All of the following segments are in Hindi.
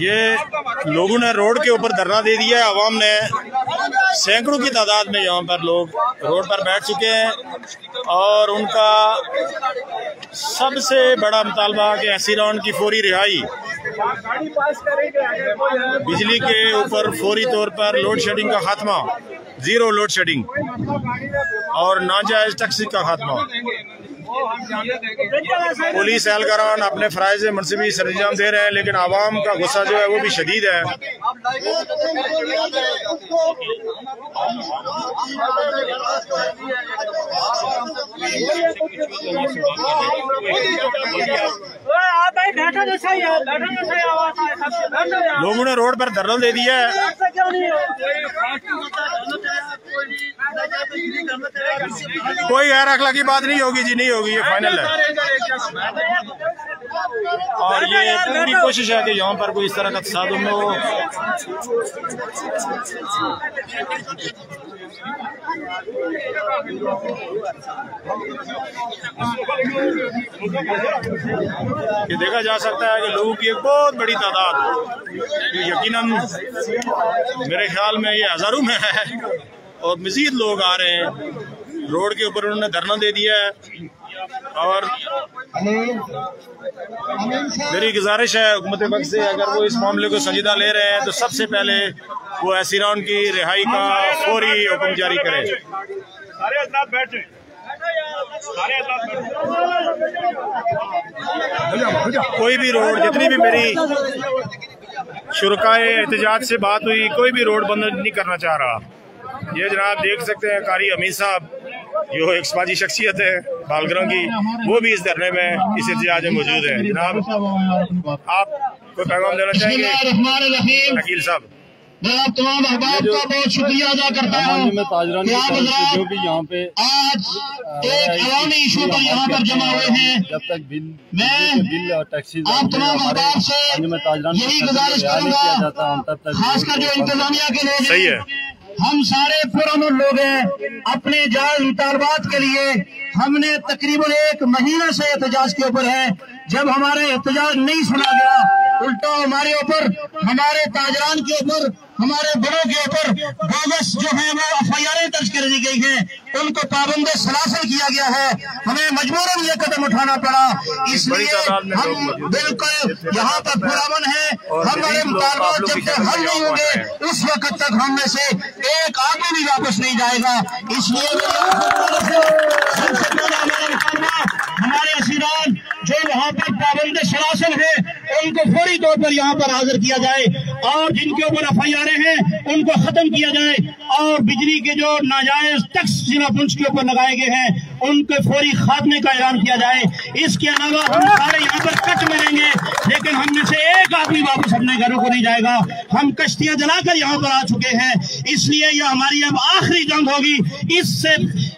ये लोगों ने रोड के ऊपर धरना दे दिया है अवाम ने। सैकड़ों की तादाद में यहाँ पर लोग रोड पर बैठ चुके हैं और उनका सबसे बड़ा मुतालबा कि एसीरॉन की फौरी रिहाई। बिजली के ऊपर फौरी तौर पर लोड शेडिंग का खात्मा, ज़ीरो लोड शेडिंग और नाजायज टैक्सी का खात्मा। पुलिस एहलकारान अपने फ़राइज मनसबी सरंजाम दे रहे हैं, लेकिन आवाम का गुस्सा जो है वो भी शदीद है। लोगों ने रोड पर धरना दे दिया है। कोई गैर अखलाकी बात नहीं होगी जी, नहीं होगी, ये फाइनल है। और ये पूरी कोशिश है कि यहाँ पर कोई इस तरह का तसादुम हो। ये देखा जा सकता है कि लोगों की एक बहुत बड़ी तादाद यकीनन मेरे ख्याल में ये हज़ारों में है। और मज़ीद लोग आ रहे हैं। रोड के ऊपर उन्होंने धरना दे दिया है। और मेरी गुजारिश है हुकूमत वक्त से अगर वो इस मामले को संजीदा ले रहे हैं तो सबसे पहले वो एसीरान की रिहाई का फौरी हुक्म जारी करें। कोई भी रोड जितनी भी मेरी शुरकाए एहतजाज से बात हुई कोई भी रोड बंद नहीं करना चाह रहा। ये जनाब देख सकते हैं कारी अमीर साहब जो एक समाजी शख्सियत है बालगरों की वो भी इस धरने में इस एहतजाज में मौजूद है। जनाब आप कोई पैगाम देना चाहेंगे? वकील साहब। मैं आप तमाम अहबाब का बहुत शुक्रिया अदा करता हूँ जो भी यहाँ पे आज एक अवामी इशू पर यहाँ पर जमा हुए हैं। जब तक बिल मैं बिल और टैक्सी आप तमाम अहबाब से यही गुजारिश करूँगा खासकर जो इंतजामिया के लोग सही है। हम सारे पुरमन लोग हैं। अपने जायज़ मुतालबात के लिए हमने तकरीबन एक महीना से एहतजाज के ऊपर है। जब हमारे एहतजाज नहीं सुना गया उल्टा हमारे ऊपर हमारे ताजरान के ऊपर हमारे बड़ों के ऊपर बोगस जो है वो एफ़ आई आर दर्ज कर दी गई है। उनको पाबंद सलासल किया गया है। हमें मजबूरन ये कदम उठाना पड़ा। इसलिए हम बिल्कुल यहाँ पर पुरावन है। हमारे मुतालबा जब तक हल नहीं होंगे उस वक्त तक हम में से एक आदमी भी वापस नहीं जाएगा। इसलिए सबसे पहले हमारा मुकाबला हमारे असीरान जो वहाँ पर पाबंद शरासन है, उनको फौरी तौर पर यहाँ पर हाजिर किया जाए, और जिनके ऊपर एफ़ आई आर हैं, उनको खत्म किया जाए, और बिजली के जो नाजायज टैक्स जिला पुंछ के ऊपर लगाए गए हैं उनके फौरी खात्मे का ऐलान किया जाए। इसके अलावा हम सारे यहाँ पर कट मिलेंगे लेकिन हम में से एक आदमी वापस अपने घरों को नहीं जाएगा। हम कश्तियाँ जलाकर यहाँ पर आ चुके हैं। इसलिए यह हमारी अब आखिरी जंग होगी। इससे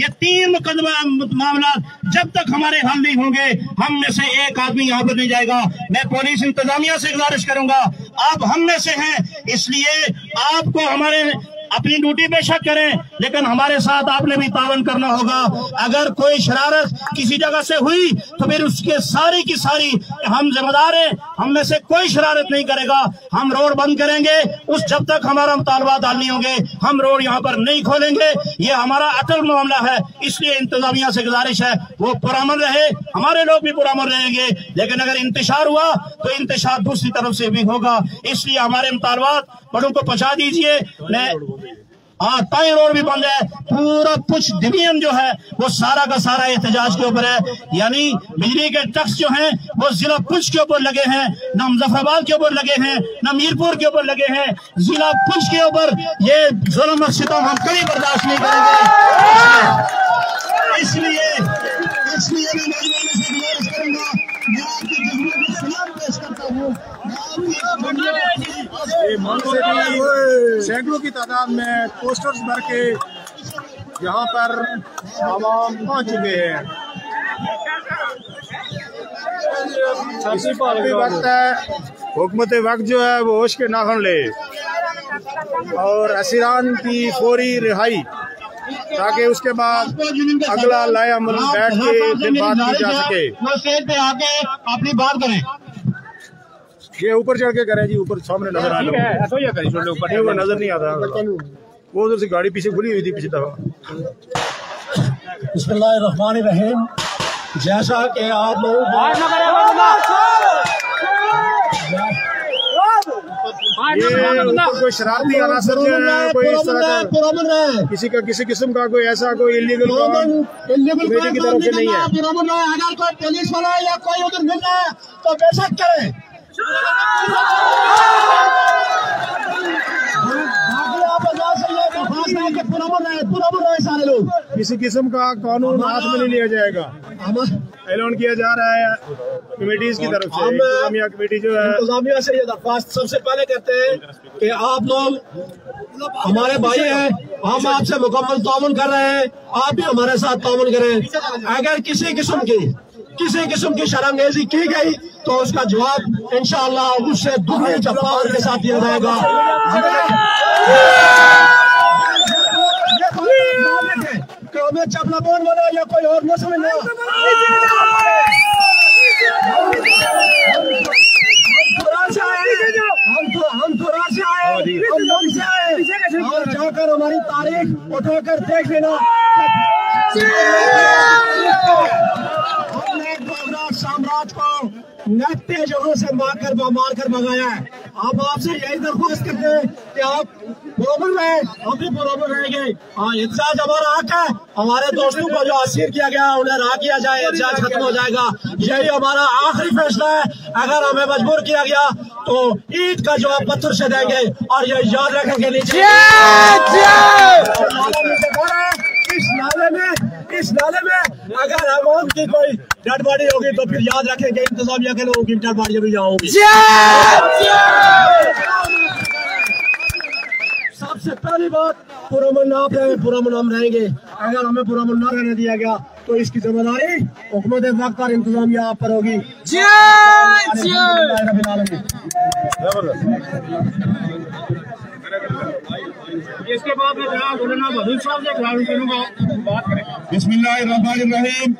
ये तीन मुकदमा, मामला जब तक हमारे हल नहीं होंगे, हम में से एक आदमी यहाँ पर नहीं जाएगा। मैं पुलिस इंतजामिया से गुजारिश करूँगा। आप हम में से हैं, इसलिए आपको हमारे अपनी ड्यूटी बेशक करें, लेकिन हमारे साथ आपने भी तावन करना होगा। अगर कोई शरारत किसी जगह से हुई तो फिर उसके सारी की सारी हम जिम्मेदार हैं। हम में से कोई शरारत नहीं करेगा। हम रोड बंद करेंगे, उस जब तक हमारा मुतालबात हल नहीं होंगे, हम रोड यहाँ पर नहीं खोलेंगे। ये हमारा अटल मामला है, इसलिए इंतजामिया से गुजारिश है, वो पुरामन रहे, हमारे लोग भी पुरामन रहेंगे। लेकिन अगर इंतज़ार हुआ तो इंतज़ार दूसरी तरफ़ से भी होगा। इसलिए हमारे मुतालबात बड़ों को पहुँचा दीजिए। मैं हाँ ताई रोड भी बंद है। पूरा कुछ डिवीज़न जो है, वो सारा का सारा एहतजाज के ऊपर है। यानी बिजली के टैक्स जो हैं, वो जिला पुंछ के ऊपर लगे हैं, न मुजफ्फराबाद के ऊपर लगे हैं, न मीरपुर के ऊपर लगे हैं। जिला पुंछ के ऊपर ये जुल्म सितम हम कभी बर्दाश्त नहीं करेंगे। इसलिए इसलिए मैं करूँगा। मैं को सलाम पेश करता हूँ। मैं आपकी सैकड़ों की तादाद में पोस्टर्स भर के यहाँ पर आवाम पहुँच चुके हैं। वक्त है हुकूमत वक्त जो है वो होश के नाखन ले। और असीरान की फौरी रिहाई ताकि उसके बाद अगला अमल बैठ के फिर बात की जा सके। वो पे आके अपनी बात करें। ये ऊपर चढ़ के करें जी ऊपर सामने नज़र आ वो नज़र नहीं आता। वो उधर से गाड़ी पीछे खुली हुई थी पिछली दफ़ा। बिस्मिल्लाहिर्रहमानिर्रहीम। जैसा कि आप लोग कोई शरारती अनासर है कोई इस तरह का किसी का किसी किस्म का कोई ऐसा कोई इलीगल इलीगल की तरफ़ से नहीं है। अगर कोई पुलिस वाला या कोई उधर मिल रहा है तो बेशक करें। पुरमन रहे पुरमन रहे सारे लोग किसी किस्म का कानून हाथ में नहीं लिया जाएगा। ऐलान किया जा रहा है कमेटीज की तरफ़ से। इंतजामिया कमेटी जो है इंतजामिया से ये दरख्वास्त सबसे पहले कहते हैं कि आप लोग हमारे भाई हैं हम आपसे मुकम्मल ताउन कर रहे हैं आप भी हमारे साथ ताउन करें। अगर किसी किस्म की किसी किस्म की शर्मगेजी की गई तो उसका जवाब इंशाअल्लाह उससे दुगनी जवाब के साथ दिया जाएगा। हमें चपला बोन बना या कोई और न समझना हम तो लोग से और जाकर हमारी तारीख उठाकर देख लेना। हमने बाबरा साम्राज्य को नकते जगहों से मार कर मार कर भगाया है। हम आपसे यही दरख्वास्त करते हैं कि आप बरोबर रहे, हम भी बरोबर रहेंगे। हाँ एहतजाज हमारा हक है। हमारे दोस्तों को जो असीर किया गया उन्हें रहा किया जाए एहतजाज खत्म हो जाएगा। यही हमारा आखिरी फैसला है। अगर हमें मजबूर किया गया तो ईद का जवाब पत्थर से देंगे और ये याद रखेंगे नीचे। की कोई डेड बॉडी होगी तो फिर याद रखेंगे इंतजामिया के लोगों की डेड बॉडी भी यहाँ होगी। सबसे पहली बात पुरमन आप रहे पुरमन हम रहेंगे। अगर हमें पुरमन न रहने दिया गया तो इसकी ज़िम्मेदारी हुकूमत वक्त और इंतजामिया आप पर होगी। इसके बाद मैं जनाब मौलाना बदल साहब से गुजारिश करूँगा बिस्मिल्लाहिर्रहमानिर्रहीम।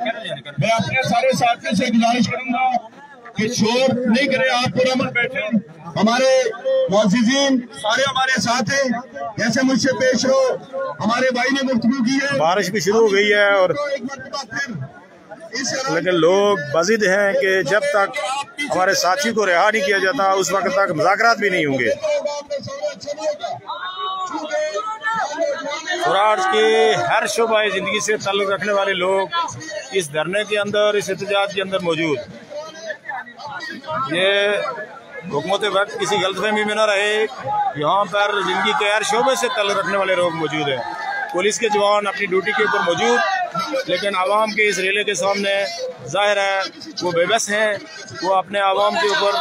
मैं अपने सारे साथियों से गुजारिश करूँगा कि शोर नहीं करें आप पुरमन बैठे। हमारे मोजीन सारे हमारे साथ हैं। जैसे मुझसे पेश हो हमारे भाई ने गुफ्तगू की है। बारिश भी शुरू हो गई है और तो लेकिन लोग बजिद हैं कि जब तक हमारे साथी को रिहा नहीं किया जाता उस वक्त तक मुजाकरात भी नहीं होंगे। स्वराज के हर शोबा ज़िंदगी से ताल्लुक रखने वाले लोग इस धरने के अंदर, इस एहतजाज के अंदर मौजूद। ये हुकूमत वक्त किसी गलतफहमी में न रहे। यहाँ पर ज़िंदगी के हर शोबे से ताल्लुक रखने वाले लोग मौजूद हैं। पुलिस के जवान अपनी ड्यूटी के ऊपर मौजूद, लेकिन आवाम के इस रेले के सामने ज़ाहिर है, वो बेबस हैं। वो अपने आवाम के ऊपर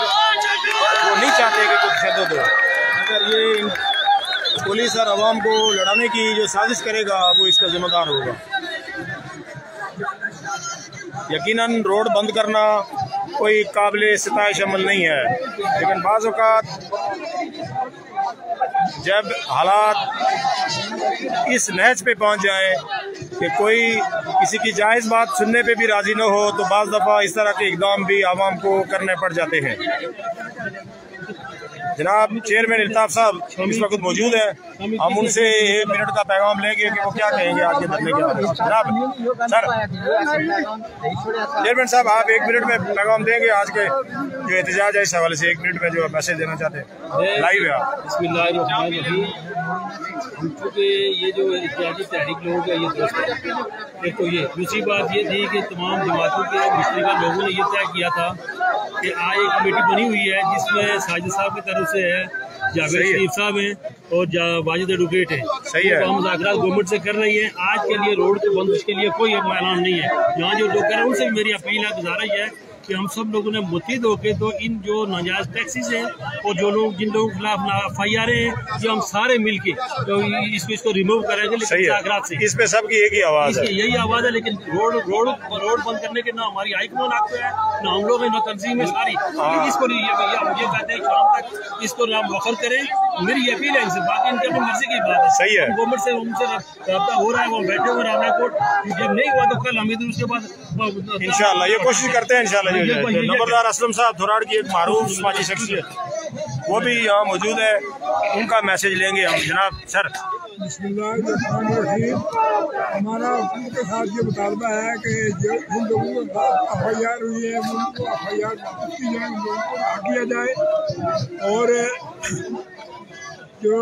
वो नहीं चाहते कि कुछ तशद हो। अगर ये पुलिस और आवाम को लड़ाने की जो साजिश करेगा, वो इसका जिम्मेदार होगा। यकीनन रोड बंद करना कोई काबिल सताइश अमल नहीं है। लेकिन बाज़ अवक़ात जब हालात इस नहज पे पहुँच जाए कि कोई किसी की जायज़ बात सुनने पे भी राज़ी न हो तो बाज़ दफ़ा इस तरह के इकदाम भी आवाम को करने पड़ जाते हैं। जनाब चेयरमैन इल्ताफ साहब, इस वक्त मौजूद है। हम उनसे एक मिनट का पैगाम लेंगे कि वो क्या कहेंगे आज के धरने के में। जनाब, सर चेयरमैन साहब, आप एक मिनट में पैगाम देंगे? आज के जो एहतजाज है, इस हवाले से एक मिनट में जो मैसेज देना चाहते हैं। लाइव है बिस्मिल्लाहिर्रहमानिर्रहीम। ये जो इत्यादि तहरीक लोग हैं, ये दुरुस्त है एक तो ये, दूसरी बात ये थी कि तमाम जमातों के मुश्तरका लोगों ने ये तय किया था कि आज एक कमेटी बनी हुई है, जिसमें साजिद साहब की तरफ़ से है जावेद शरीफ साहब हैं और वाजिद एडवोकेट हैं। सही है। तो हम गवर्नमेंट से कर रही है। आज के लिए रोड के बंदिश के लिए कोई ऐलान नहीं है। यहाँ जो लोग कर रहे हैं उनसे भी मेरी अपील है गुजारिश है कि हम सब लोगों ने मुतद होके तो इन जो नाजायज टैक्सीज हैं और जो लोग जिन लोगों के खिलाफ एफ़ आई आर हैं ये हम सारे मिल के तो इसको इसको रिमूव करेंगे सही लेकिन से। इसमें सबकी एक ही आवाज़ है। यही आवाज़ है लेकिन रोड रोड रोड बंद करने के ना हमारी हाईकमान आते हैं ना हम लोग हैं ना तंजीम है सारी। इसको नहीं ये कहते हैं शाम तक इसको ना वखर करें। मेरी अपील है इनसे बाकी इनकी अपनी मर्ज़ी की बात है। सही है। गवर्नमेंट से उनसे रब्ता हो रहा है वो बैठे हुए रामना कोर्ट। जब नहीं हुआ तो कल हम इधर उसके बाद इंशाल्लाह ये कोशिश करते हैं इंशाल्लाह। नंबरदार असलम साहब थोराड़ की एक मारूफ समाजी शख्सियत वो भी यहाँ मौजूद है। उनका मैसेज लेंगे हम। जनाब सर। हमारा हुकूम के साथ ये मुतालबा है कि जो जिन लोगों के साथ एफ़ आई आर हुई है उनको एफ़ आई आर वापस की जाए उन लोगों को रिहा किया जाए। और जो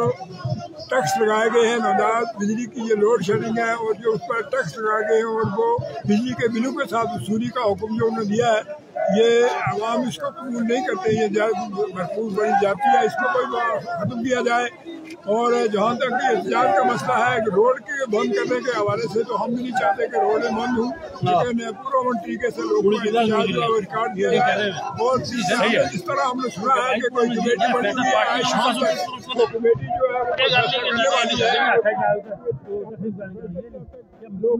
टैक्स लगाए गए हैं नवदात बिजली की ये लोड शेडिंग है और जो उस पर टैक्स लगाए गए हैं और वो बिजली के बिलों के साथ वसूली का हुक्म जो उन्होंने दिया है ये आवाम इसको कबूल नहीं करते ये भरपूर बड़ी जाती है इसको कोई ख़त्म किया जाए। और जहाँ तक ये एहतियात का मसला है कि रोड के बंद करने के हवाले से तो हम भी नहीं चाहते कि रोडें बंद हों लेकिन पूरा तरीके से लोगों को है रिकॉर्ड दिया जाए। और इस तरह हमने सुना है कि कोई कमेटी बनी हुई है तो कमेटी जो है वो करने वाली है। लोग